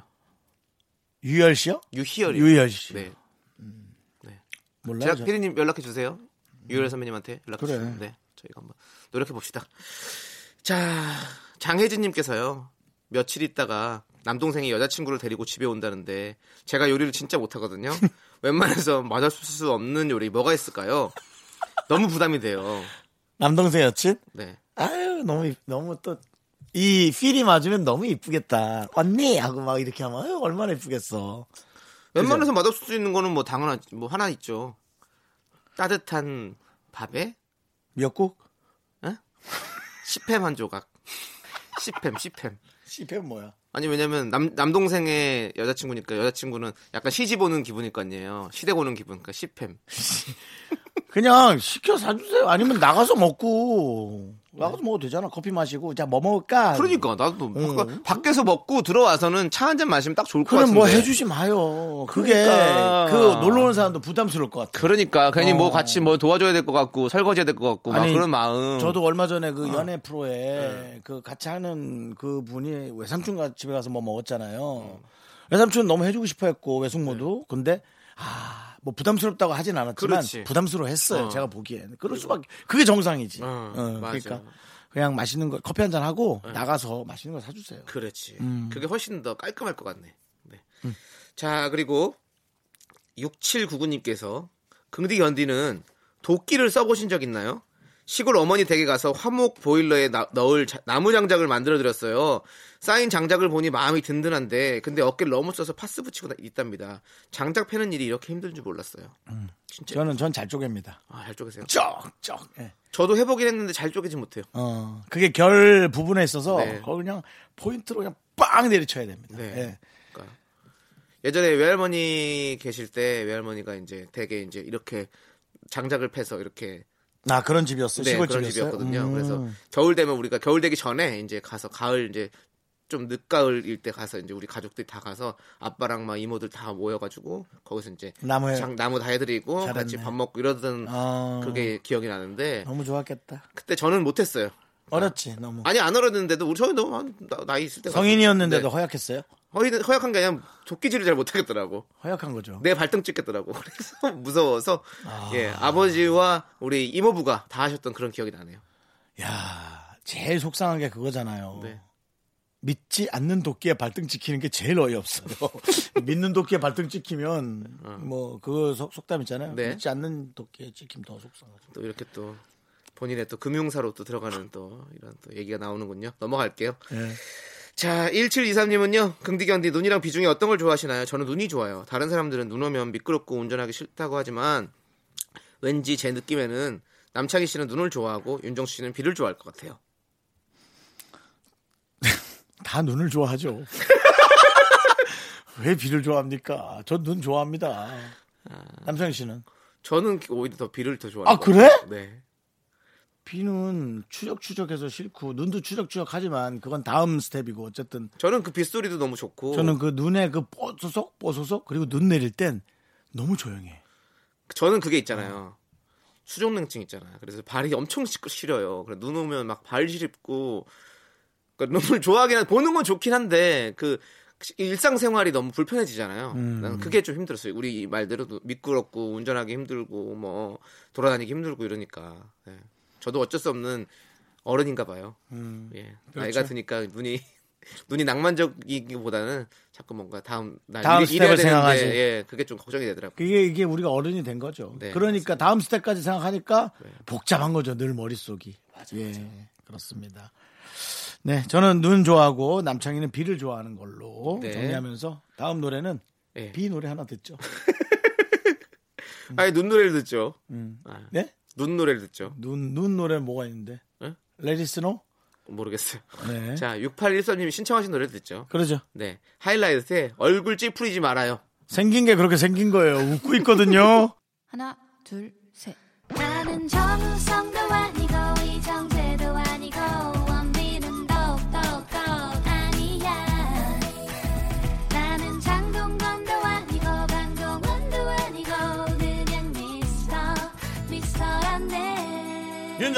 유열 씨요? 유희열이. 유희열 씨. 네. 몰라요. 제가 저. 피디님 연락해 주세요. 유희열 선배님한테 연락 그래. 주세요. 네. 저희가 한번 노력해 봅시다. 자, 장혜진님께서요. 며칠 있다가 남동생이 여자친구를 데리고 집에 온다는데 제가 요리를 진짜 못하거든요. [laughs] 웬만해서 맞을 수 없는 요리 뭐가 있을까요? 너무 부담이 돼요. 남동생 여친? 네. 아유 너무 이- 너무 또 이 필이 맞으면 너무 이쁘겠다. 언니 하고 막 이렇게 하면 아유 얼마나 이쁘겠어. 웬만해서 맛없을 수 있는 거는 뭐 당연하지. 뭐 하나 있죠. 따뜻한 밥에 미역국? 시팸 한 조각. 시팸, 시팸. 시팸 뭐야? 아니 왜냐면 남 남동생의 여자친구니까 여자친구는 약간 시집 오는 기분일 거 아니에요. 시댁 오는 기분. 그러니까 시팸. 그냥 시켜 사주세요. 아니면 나가서 먹고 나가서 먹어도 되잖아. 커피 마시고 자 뭐 먹을까? 그러니까 나도 응. 밖- 밖에서 먹고 들어와서는 차 한 잔 마시면 딱 좋을 것 그럼 같은데. 뭐 해주지 마요. 그게 그러니까. 그 놀러 오는 사람도 부담스러울 것 같아. 그러니까 괜히 뭐 어. 같이 뭐 도와줘야 될 것 같고 설거지해야 될 것 같고 막 아니, 그런 마음. 저도 얼마 전에 그 연애 네. 프로에 그 같이 하는 그 분이 외삼촌 집에 가서 뭐 먹었잖아요. 음. 외삼촌 너무 해주고 싶어 했고 외숙모도. 근데 아, 뭐 부담스럽다고 하진 않았지만 네. 그렇지. 부담스러워 했어요. 어. 제가 보기엔. 그럴 수밖에 그게 정상이지. 어, 어. 그러니까 그냥 맛있는 거 커피 한 잔 하고 네. 나가서 맛있는 거 사주세요. 그렇지. 음. 그게 훨씬 더 깔끔할 것 같네. 네. 자, 그리고 6799님께서 긍디 견디는 도끼를 써보신 적 있나요? 시골 어머니 댁에 가서 화목 보일러에 나- 넣을 자- 나무 장작을 만들어 드렸어요. 쌓인 장작을 보니 마음이 든든한데 근데 어깨를 너무 써서 파스 붙이고 있답니다. 장작 패는 일이 이렇게 힘든 줄 몰랐어요. 진짜 저는 전 잘 쪼갭니다. 아, 잘 쪼개세요. 쩍쩍. 예. 저도 해보긴 했는데 잘 쪼개지 못해요. 어, 그게 결 부분에 있어서 네. 그걸 그냥 포인트로 그냥 빵 내리쳐야 됩니다. 네. 예. 그러니까 예전에 외할머니 계실 때 외할머니가 이제 되게 이제 이렇게 장작을 패서 이렇게 나 그런 집이었어요. 네, 시골 그런 집이었어요. 집이었거든요. 음. 그래서 겨울 되면 우리가 겨울 되기 전에 이제 가서 가을 이제 좀 늦가을일 때 가서 이제 우리 가족들이 다 가서 아빠랑 막 이모들 다 모여가지고 거기서 이제 나무 해- 장, 나무 다 해드리고 잘했네. 같이 밥 먹고 이러던 어. 그게 기억이 나는데 너무 좋았겠다. 그때 저는 못했어요. 어렸지 너무. 아니 안 어렸는데도 우리 저희 너무 한 나- 나이 있을 때 성인이었는데도 네. 허약했어요? 허이, 허약한 게 아니라 도끼질을 잘 못하겠더라고. 허약한 거죠. 내 발등 찍겠더라고. [laughs] 그래서 무서워서 예 아버지와 우리 이모부가 다 하셨던 그런 기억이 나네요. 야, 제일 속상한 게 그거잖아요. 네. 믿지 않는 도끼에 발등 찍히는 게 제일 어이없어요. [laughs] 믿는 도끼에 발등 찍히면 뭐 그거 속, 속담 있잖아요. 어. 네. 믿지 않는 도끼에 찍히면 더 속상하죠. 또 이렇게 또 본인의 또 금융사로 또 들어가는 또 이런 또 얘기가 나오는군요. 넘어갈게요. 예. 자, 1723님은요, 긍디견디 눈이랑 비중이 어떤 걸 좋아하시나요? 저는 눈이 좋아요. 다른 사람들은 눈 오면 미끄럽고 운전하기 싫다고 하지만, 왠지 제 느낌에는 남창희 씨는 눈을 좋아하고, 윤정수 씨는 비를 좋아할 것 같아요. [laughs] 다 눈을 좋아하죠. [laughs] 왜 비를 좋아합니까? 전 눈 좋아합니다. 남성 씨는 저는 오히려 더 비를 더 좋아해요. 아, 그래? 네. 비는 추적추적해서 싫고 눈도 추적추적하지만 그건 다음 스텝이고 어쨌든 저는 그 빗소리도 너무 좋고, 저는 그 눈에 그 뽀소속 뽀소속 그리고 눈 내릴 땐 너무 조용해. 저는 그게 있잖아요. 수족냉증 있잖아요. 그래서 발이 엄청 시- 시려요. 그래 눈 오면 막 발 시립고 그러니까 눈을 좋아하긴 한 보는 건 좋긴 한데 그 일상생활이 너무 불편해지잖아요. 음. 나는 그게 좀 힘들었어요. 우리 말대로 미끄럽고 운전하기 힘들고 뭐 돌아다니기 힘들고 이러니까. 네. 저도 어쩔 수 없는 어른인가 봐요. 음, 예. 그렇죠. 나이가 드니까 눈이 [laughs] 눈이 낭만적이기보다는 자꾸 뭔가 다음 날 다음 일해야 스텝을 생각하지. 예, 그게 좀 걱정이 되더라고요. 그게 이게 우리가 어른이 된 거죠. 네, 그러니까 다음 스텝까지 생각하니까 복잡한 거죠. 늘 머릿속이. 예, 그렇습니다. 네, 저는 눈 좋아하고 남창희는 비를 좋아하는 걸로 네. 정리하면서 다음 노래는 예. 비 노래 하나 듣죠. [laughs] 아니 눈 노래를 듣죠. 음. 아, 네? 눈 노래를 듣죠. 눈, 눈 노래 뭐가 있는데? 예? Let It Snow? 모르겠어요. 네. [laughs] 자, 6813님이 신청하신 노래 듣죠. 그러죠. 네. 하이라이트에 얼굴 찌푸리지 말아요. 생긴 게 그렇게 생긴 거예요. 웃고 있거든요. [laughs] 하나, 둘, 셋. 나는 정우성도 아니고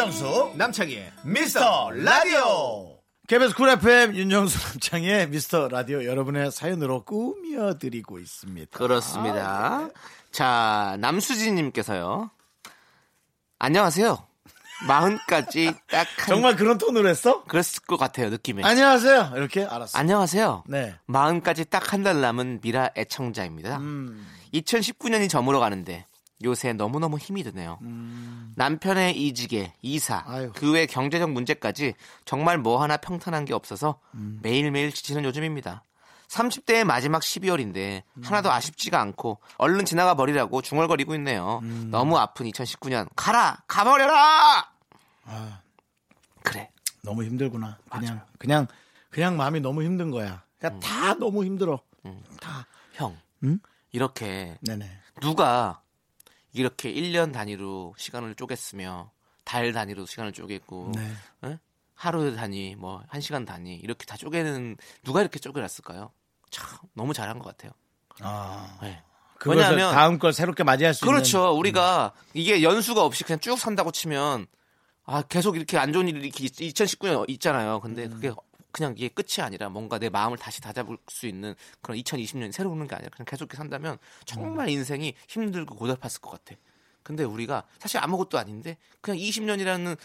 윤정수 남창희의 미스터 라디오 KBS 쿨 FM 윤정수 [laughs] 남창희의 미스터 라디오 여러분의 사연으로 꾸며드리고 있습니다. 그렇습니다. 자, 남수진님께서요. 안녕하세요. 마흔까지 딱 한. 정말 그런 톤으로 했어? 그랬을 것 같아요, 느낌에. 안녕하세요. 이렇게 알았어. 안녕하세요. 네. 마흔까지 딱 한 달 남은 미라 애청자입니다. 음. 2019년이 저물어 가는데 요새 너무너무 힘이 드네요. 남편의 이직에 이사, 음. 그외 경제적 문제까지 정말 뭐 하나 평탄한 게 없어서 음. 매일매일 지치는 요즘입니다. 30대의 마지막 12월인데 하나도 아쉽지가 않고 얼른 지나가 버리라고 중얼거리고 있네요. 너무 아픈 2019년 가라 가버려라. 그래 너무 힘들구나. 그냥 그냥 그냥 마음이 너무 힘든 거야. 그냥 다 너무 힘들어. 다. 형 응? 이렇게 네네. 누가 이렇게 1년 단위로 시간을 쪼갰으며 달 단위로 시간을 쪼개고 네. 예? 하루 단위 뭐한 시간 단위 이렇게 다 쪼개는 누가 이렇게 쪼개놨을까요? 참 너무 잘한 것 같아요. 아. 네. 왜냐하면 다음 걸 새롭게 맞이할 수 그렇죠. 있는. 음. 우리가 이게 연수가 없이 그냥 쭉 산다고 치면 아 계속 이렇게 안 좋은 일이 이렇게 2019년 있잖아요. 근데 음. 그게 그냥 이게 끝이 아니라 뭔가 내 마음을 다시 다잡을 수 있는 그런 2020년이 새로 오는 게 아니라 그냥 계속 이렇게 산다면 정말 음. 인생이 힘들고 고달팠을 것 같아. 근데 우리가 사실 아무것도 아닌데 그냥 20년이라는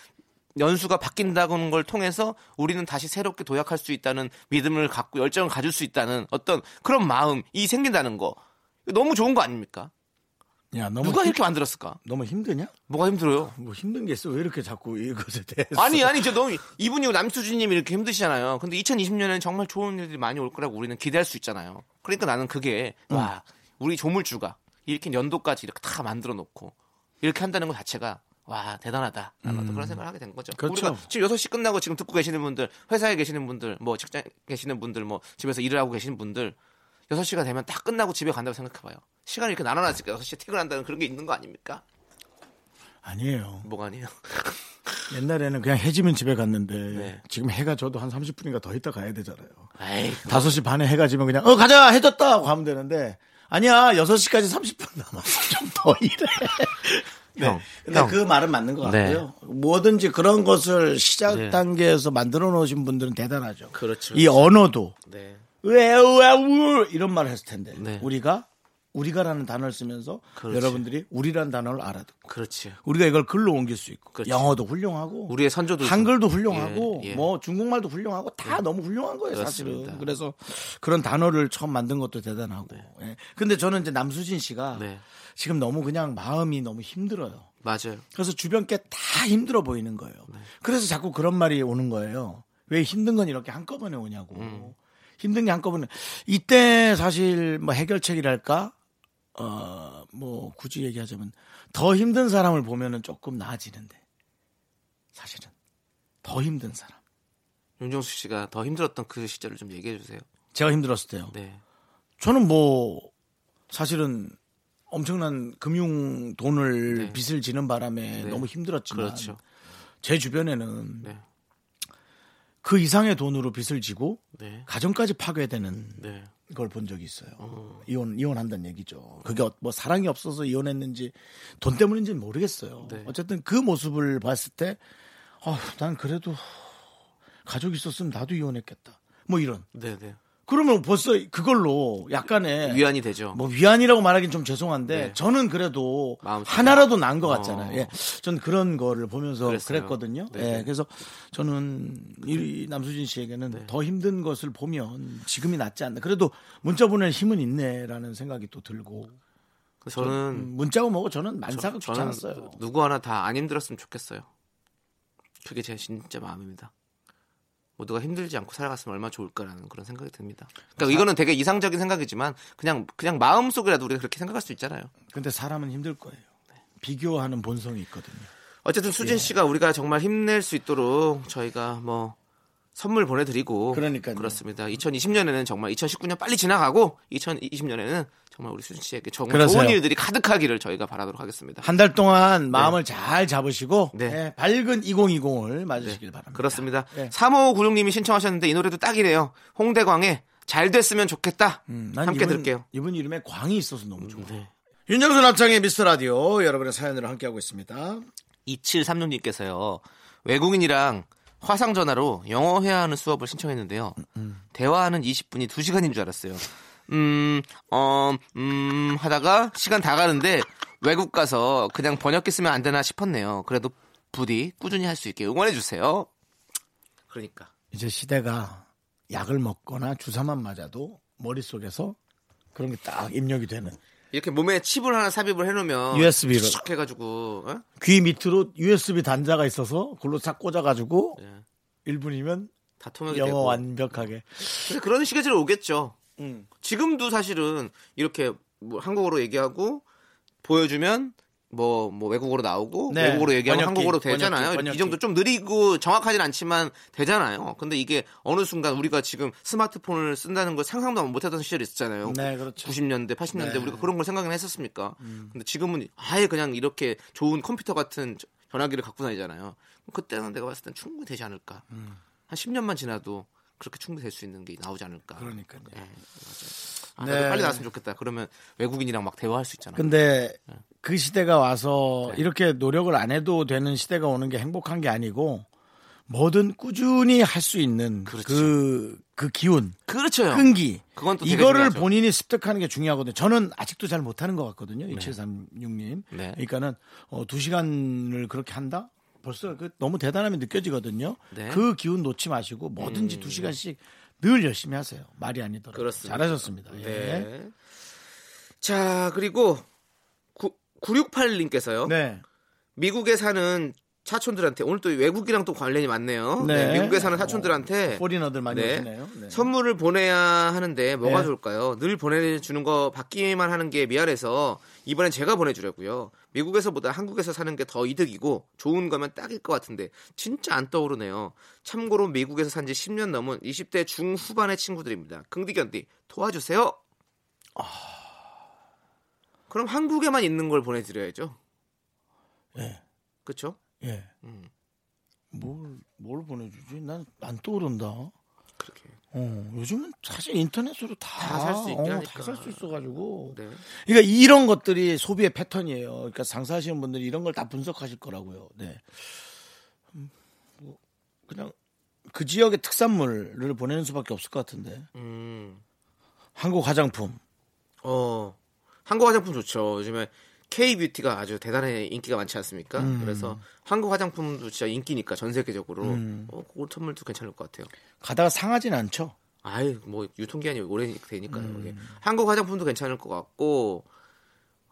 연수가 바뀐다는 걸 통해서 우리는 다시 새롭게 도약할 수 있다는 믿음을 갖고 열정을 가질 수 있다는 어떤 그런 마음이 생긴다는 거 너무 좋은 거 아닙니까? 야, 너무 누가 힘- 이렇게 만들었을까? 너무 힘드냐? 뭐가 힘들어요? 뭐 힘든 게 있어. 왜 이렇게 자꾸 이것에 대해서. 아니 아니 저 너무 이분이 남수진님이 이렇게 힘드시잖아요. 근데 2020년에는 정말 좋은 일들이 많이 올 거라고 우리는 기대할 수 있잖아요. 그러니까 나는 그게 와 우리 조물주가 이렇게 연도까지 이렇게 다 만들어 놓고 이렇게 한다는 것 자체가 와 대단하다 라는 어떤 그런 생각을 하게 된 거죠. 그렇죠. 우리가 지금 6시 끝나고 지금 듣고 계시는 분들, 회사에 계시는 분들, 뭐 직장에 계시는 분들, 뭐 집에서 일을 하고 계시는 분들 6시가 되면 다 끝나고 집에 간다고 생각해 봐요. 시간이 이렇게 나눠놨으니까 6시에 퇴근한다는 그런 게 있는 거 아닙니까? 아니에요. 뭐가 아니에요? [laughs] 옛날에는 그냥 해지면 집에 갔는데 네. 지금 해가 져도 한 30분인가 더 있다 가야 되잖아요. 에이, 5시 반에 해가 지면 그냥 어 가자 해졌다 하고 가면 되는데 아니야 6시까지 30분 남았어 [laughs] 좀 더 일해. [laughs] 네. 형, 근데 형. 그 말은 맞는 것 네. 같고요. 뭐든지 그런 것을 시작 네. 단계에서 만들어 놓으신 분들은 대단하죠. 그렇죠. 이 언어도 네. 왜왜우 이런 말을 했을 텐데 네. 우리가 우리가라는 단어를 쓰면서 그렇지. 여러분들이 우리라는 단어를 알아듣고 그렇지. 우리가 이걸 글로 옮길 수 있고 그렇지. 영어도 훌륭하고 우리의 선조도 한글도 훌륭하고 예, 예. 뭐 중국말도 훌륭하고 다 너무 훌륭한 거예요 그렇습니다. 사실은 그래서 그런 단어를 처음 만든 것도 대단하고 예. 근데 저는 이제 남수진 씨가 네. 지금 너무 그냥 마음이 너무 힘들어요 맞아요. 그래서 주변 게 다 힘들어 보이는 거예요 네. 그래서 자꾸 그런 말이 오는 거예요 왜 힘든 건 이렇게 한꺼번에 오냐고 음. 힘든 게 한꺼번에 이때 사실 뭐 해결책이랄까 어 뭐 굳이 얘기하자면 더 힘든 사람을 보면은 조금 나아지는데 사실은 더 힘든 사람 윤정수 씨가 더 힘들었던 그 시절을 좀 얘기해 주세요. 제가 힘들었을 때요 네. 저는 뭐 사실은 엄청난 금융 돈을 네. 빚을 지는 바람에 네. 너무 힘들었지만 그렇죠. 제 주변에는 네. 그 이상의 돈으로 빚을 지고 네. 가정까지 파괴되는 네. 걸본 적이 있어요. 이혼 이혼한다는 얘기죠. 그게 어- 뭐 사랑이 없어서 이혼했는지 돈 때문인지는 모르겠어요. 네. 어쨌든 그 모습을 봤을 때, 아, 난 그래도 가족 있었으면 나도 이혼했겠다. 뭐 이런. 네, 네. 그러면 벌써 그걸로 약간의 위안이 되죠. 뭐 위안이라고 말하긴 좀 죄송한데 네. 저는 그래도 마음속에. 하나라도 난것 어. 같잖아요. 예. 전 그런 거를 보면서 그랬어요. 그랬거든요. 네. 예. 그래서 저는 이 남수진 씨에게는 네. 더 힘든 것을 보면 지금이 낫지 않나. 그래도 문자 보낼 힘은 있네라는 생각이 또 들고. 저는 음, 문자고 뭐고 저는 만사가 저- 저는 귀찮았어요. 누구 하나 다 안 힘들었으면 좋겠어요. 그게 제 진짜 마음입니다. 모두가 힘들지 않고 살아갔으면 얼마나 좋을까라는 그런 생각이 듭니다. 그러니까 이거는 되게 이상적인 생각이지만 그냥 그냥 마음 속이라도 우리가 그렇게 생각할 수 있잖아요. 근데 사람은 힘들 거예요. 비교하는 본성이 있거든요. 어쨌든 예. 수진 씨가 우리가 정말 힘낼 수 있도록 저희가 뭐 선물 보내드리고 그러니까요. 그렇습니다. 2020년에는 정말 2019년 빨리 지나가고 2020년에는 정말 우리 수진 씨에게 정말 그러세요. 좋은 일들이 가득하기를 저희가 바라도록 하겠습니다. 한 달 동안 마음을 잘 잡으시고 네. 예, 밝은 2020을 맞으시길 바랍니다. 그렇습니다. 네. 3596님이 신청하셨는데 이 노래도 딱이래요. 홍대광의 잘 됐으면 좋겠다. 음, 난 함께 이분, 들을게요. 이분 이름에 광이 있어서 너무 좋아. 네. 윤정수 남창의 미스터 라디오 여러분의 사연으로 함께하고 있습니다. 2736님께서요. 외국인이랑 화상 전화로 영어 해야 하는 수업을 신청했는데요. 대화하는 20분이 2시간인 줄 알았어요. 음, 어, 음, 하다가 시간 다 가는데 외국 가서 그냥 번역기 쓰면 안 되나 싶었네요. 그래도 부디 꾸준히 할 수 있게 응원해 주세요. 그러니까. 이제 시대가 약을 먹거나 주사만 맞아도 머릿속에서 그런 게 딱 입력이 되는 이렇게 몸에 칩을 하나 삽입을 해놓으면 USB 로. 쭉 해가지고 어? 귀 밑으로 USB 단자가 있어서 그걸로 싹 꽂아가지고 예. 1분이면 다 통역이 영어 되고 완벽하게 근데 그런 시계질 오겠죠. 음. 지금도 사실은 이렇게 뭐 한국어로 얘기하고 보여주면 뭐, 뭐 외국어로 나오고 네. 외국어로 얘기하면 번역기, 한국어로 되잖아요. 번역기, 번역기. 이 정도 좀 느리고 정확하진 않지만 되잖아요. 근데 이게 어느 순간 우리가 지금 스마트폰을 쓴다는 걸 상상도 못했던 시절이 있었잖아요. 네, 그렇죠. 90년대, 80년대 네. 우리가 그런 걸 생각은 했었습니까? 음. 근데 지금은 아예 그냥 이렇게 좋은 컴퓨터 같은 저- 전화기를 갖고 다니잖아요. 그때는 내가 봤을 땐 충분히 되지 않을까. 음. 한 10년만 지나도 그렇게 충분히 될 수 있는 게 나오지 않을까. 그러니까요. 예, 맞아요. 아, 네. 빨리 나왔으면 좋겠다. 그러면 외국인이랑 막 대화할 수 있잖아요. 근데 그 시대가 와서 네. 이렇게 노력을 안 해도 되는 시대가 오는 게 행복한 게 아니고 뭐든 꾸준히 할 수 있는 그, 그 기운. 그렇죠. 끈기. 그건 또 이거를 중요하죠. 본인이 습득하는 게 중요하거든요. 저는 아직도 잘 못하는 것 같거든요. 2736님. 네. 그러니까는 어, 두 시간을 그렇게 한다? 벌써 그 너무 대단함이 느껴지거든요. 네. 그 기운 놓지 마시고 뭐든지 음. 두 시간씩 늘 열심히 하세요. 말이 아니더라도. 그렇습니다. 잘하셨습니다. 예. 네. 자, 그리고 968님께서요. 네. 미국에 사는 사촌들한테 오늘 또 외국이랑 또 관련이 많네요. 네. 네, 미국에 사는 사촌들한테 포리너들 많이 네. 오시네요. 네. 선물을 보내야 하는데 뭐가 네. 좋을까요? 늘 보내주는 거 받기만 하는 게 미안해서 이번엔 제가 보내주려고요. 미국에서보다 한국에서 사는 게 더 이득이고 좋은 거면 딱일 것 같은데 진짜 안 떠오르네요. 참고로 미국에서 산 지 10년 넘은 20대 중후반의 친구들입니다. 긍디견디 도와주세요. 아. 그럼 한국에만 있는 걸 보내드려야죠. 예. 그렇죠? 예. 음. 뭘, 뭘 보내주지? 난 안 떠오른다. 그렇게. 어, 요즘은 사실 인터넷으로 다. 다 살 수 있게 어. 다살 수 있어가지고. 네. 그러니까 이런 것들이 소비의 패턴이에요. 그러니까 장사하시는 분들이 이런 걸 다 분석하실 거라고요. 네. 음, 뭐, 그냥 그 지역의 특산물을 보내는 수밖에 없을 것 같은데. 음. 한국 화장품. 어, 한국 화장품 좋죠. 요즘에 K-뷰티가 아주 대단히 인기가 많지 않습니까? 음. 그래서 한국 화장품도 진짜 인기니까 전 세계적으로 음. 어, 그거 선물도 괜찮을 것 같아요. 가다가 상하진 않죠. 아유, 뭐 유통기한이 오래 되니까요. 음. 한국 화장품도 괜찮을 것 같고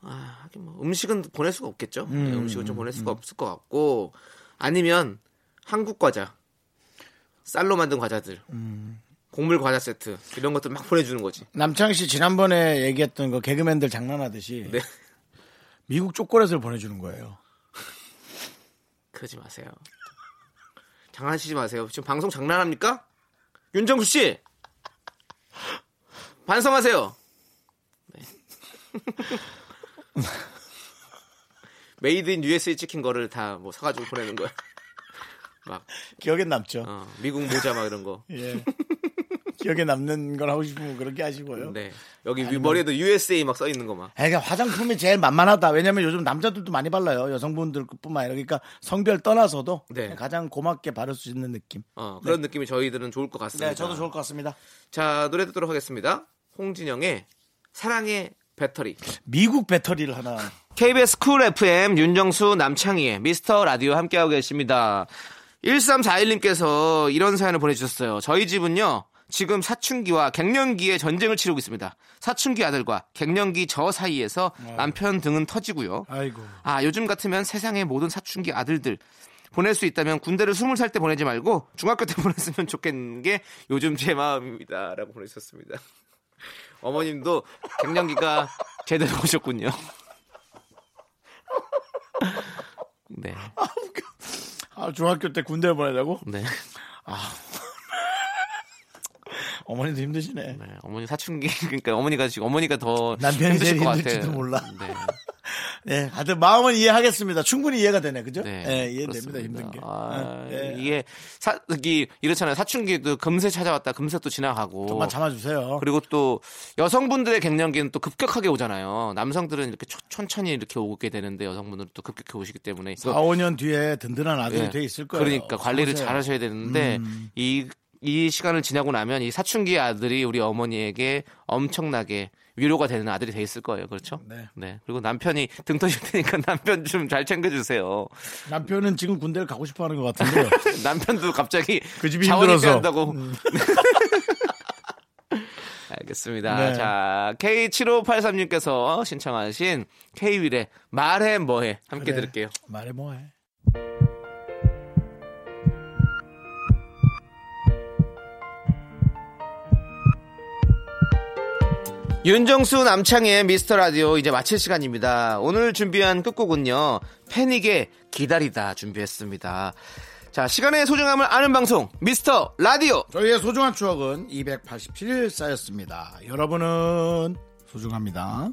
아, 하긴 뭐 음식은 보낼 수가 없겠죠. 음. 네, 음식은 좀 보낼 수가 없을 것 같고 아니면 한국 과자, 쌀로 만든 과자들, 음. 곡물 과자 세트 이런 것들 막 보내주는 거지. 남창희 씨 지난번에 얘기했던 거 개그맨들 장난하듯이 네. 미국 초콜릿을 보내주는 거예요. 그러지 마세요. 장난치지 마세요. 지금 방송 장난합니까? 윤정수 씨 반성하세요. 네. [laughs] made in USA 찍힌 거를 다 뭐 사가지고 보내는 거야. 막 기억에 남죠. 어, 미국 모자 막 이런 거. 예. [laughs] 기억에 남는 걸 하고 싶으면 그렇게 하시고요. 네. 여기 위- 머리에도 USA 막 써 있는 거 막. 아니, 그러니까 화장품이 제일 만만하다. 왜냐면 요즘 남자들도 많이 발라요. 여성분들뿐만 아니라. 그러니까 성별 떠나서도 네. 가장 고맙게 바를 수 있는 느낌. 어, 그런 느낌이 저희들은 좋을 것 같습니다. 네, 저도 좋을 것 같습니다. 자, 노래 듣도록 하겠습니다. 홍진영의 사랑의 배터리. 미국 배터리를 하나. KBS 쿨 FM 윤정수 남창희의 미스터 라디오 함께하고 계십니다. 1341님께서 이런 사연을 보내주셨어요. 저희 집은요, 지금 사춘기와 갱년기의 전쟁을 치르고 있습니다. 사춘기 아들과 갱년기 저 사이에서 남편 등은 터지고요. 아이고. 아, 요즘 같으면 세상의 모든 사춘기 아들들 보낼 수 있다면 군대를 20살 때 보내지 말고 중학교 때 [laughs] 보냈으면 좋겠는 게 요즘 제 마음입니다. 라고 보내주셨습니다. [laughs] 어머님도 갱년기가 제대로 오셨군요. [laughs] 네. 아, 중학교 때 군대 보내자고? 네. 어머니도 힘드시네. 네. 어머니 사춘기, [laughs] 그러니까 어머니가 지금 어머니가 더 남편이 힘드실 제일 것 힘들지도 같아요. 몰라. 네. [laughs] 네, 하여튼 마음은 이해하겠습니다. 충분히 이해가 되네, 그죠? 네, 네, 이해됩니다. 힘든 게. 아, 네. 이게 사, 이 이렇잖아요. 사춘기도 금세 찾아왔다, 금세 또 지나가고. 좀만 참아주세요. 그리고 또 여성분들의 갱년기는 또 급격하게 오잖아요. 남성들은 이렇게 초- 천천히 이렇게 오게 되는데 여성분들은 또 급격히 오시기 때문에 이거 4, 5년 뒤에 든든한 아들이 예. 돼 있을 거예요. 그러니까 관리를. 잘 하셔야 되는데 음. 이, 이 시간을 지나고 나면 이 사춘기 아들이 우리 어머니에게 엄청나게 위로가 되는 아들이 돼 있을 거예요. 그렇죠? 네. 그리고 남편이 등 터질 테니까 [laughs] 남편 좀 잘 챙겨주세요. 남편은 지금 군대를 가고 싶어 하는 것 같은데. [laughs] 남편도 갑자기 그 집이 힘들어서. 음. 한다고. [laughs] 알겠습니다. 네. 자, K7583님께서 신청하신 K-윌의 말해 뭐해 함께 그래. 들을게요. 말해 뭐해. 윤정수 남창의 미스터 라디오 이제 마칠 시간입니다. 오늘 준비한 끝곡은요. 패닉의 기다리다 준비했습니다. 자, 시간의 소중함을 아는 방송 미스터 라디오. 저희의 소중한 추억은 287일 쌓였습니다. 여러분은 소중합니다.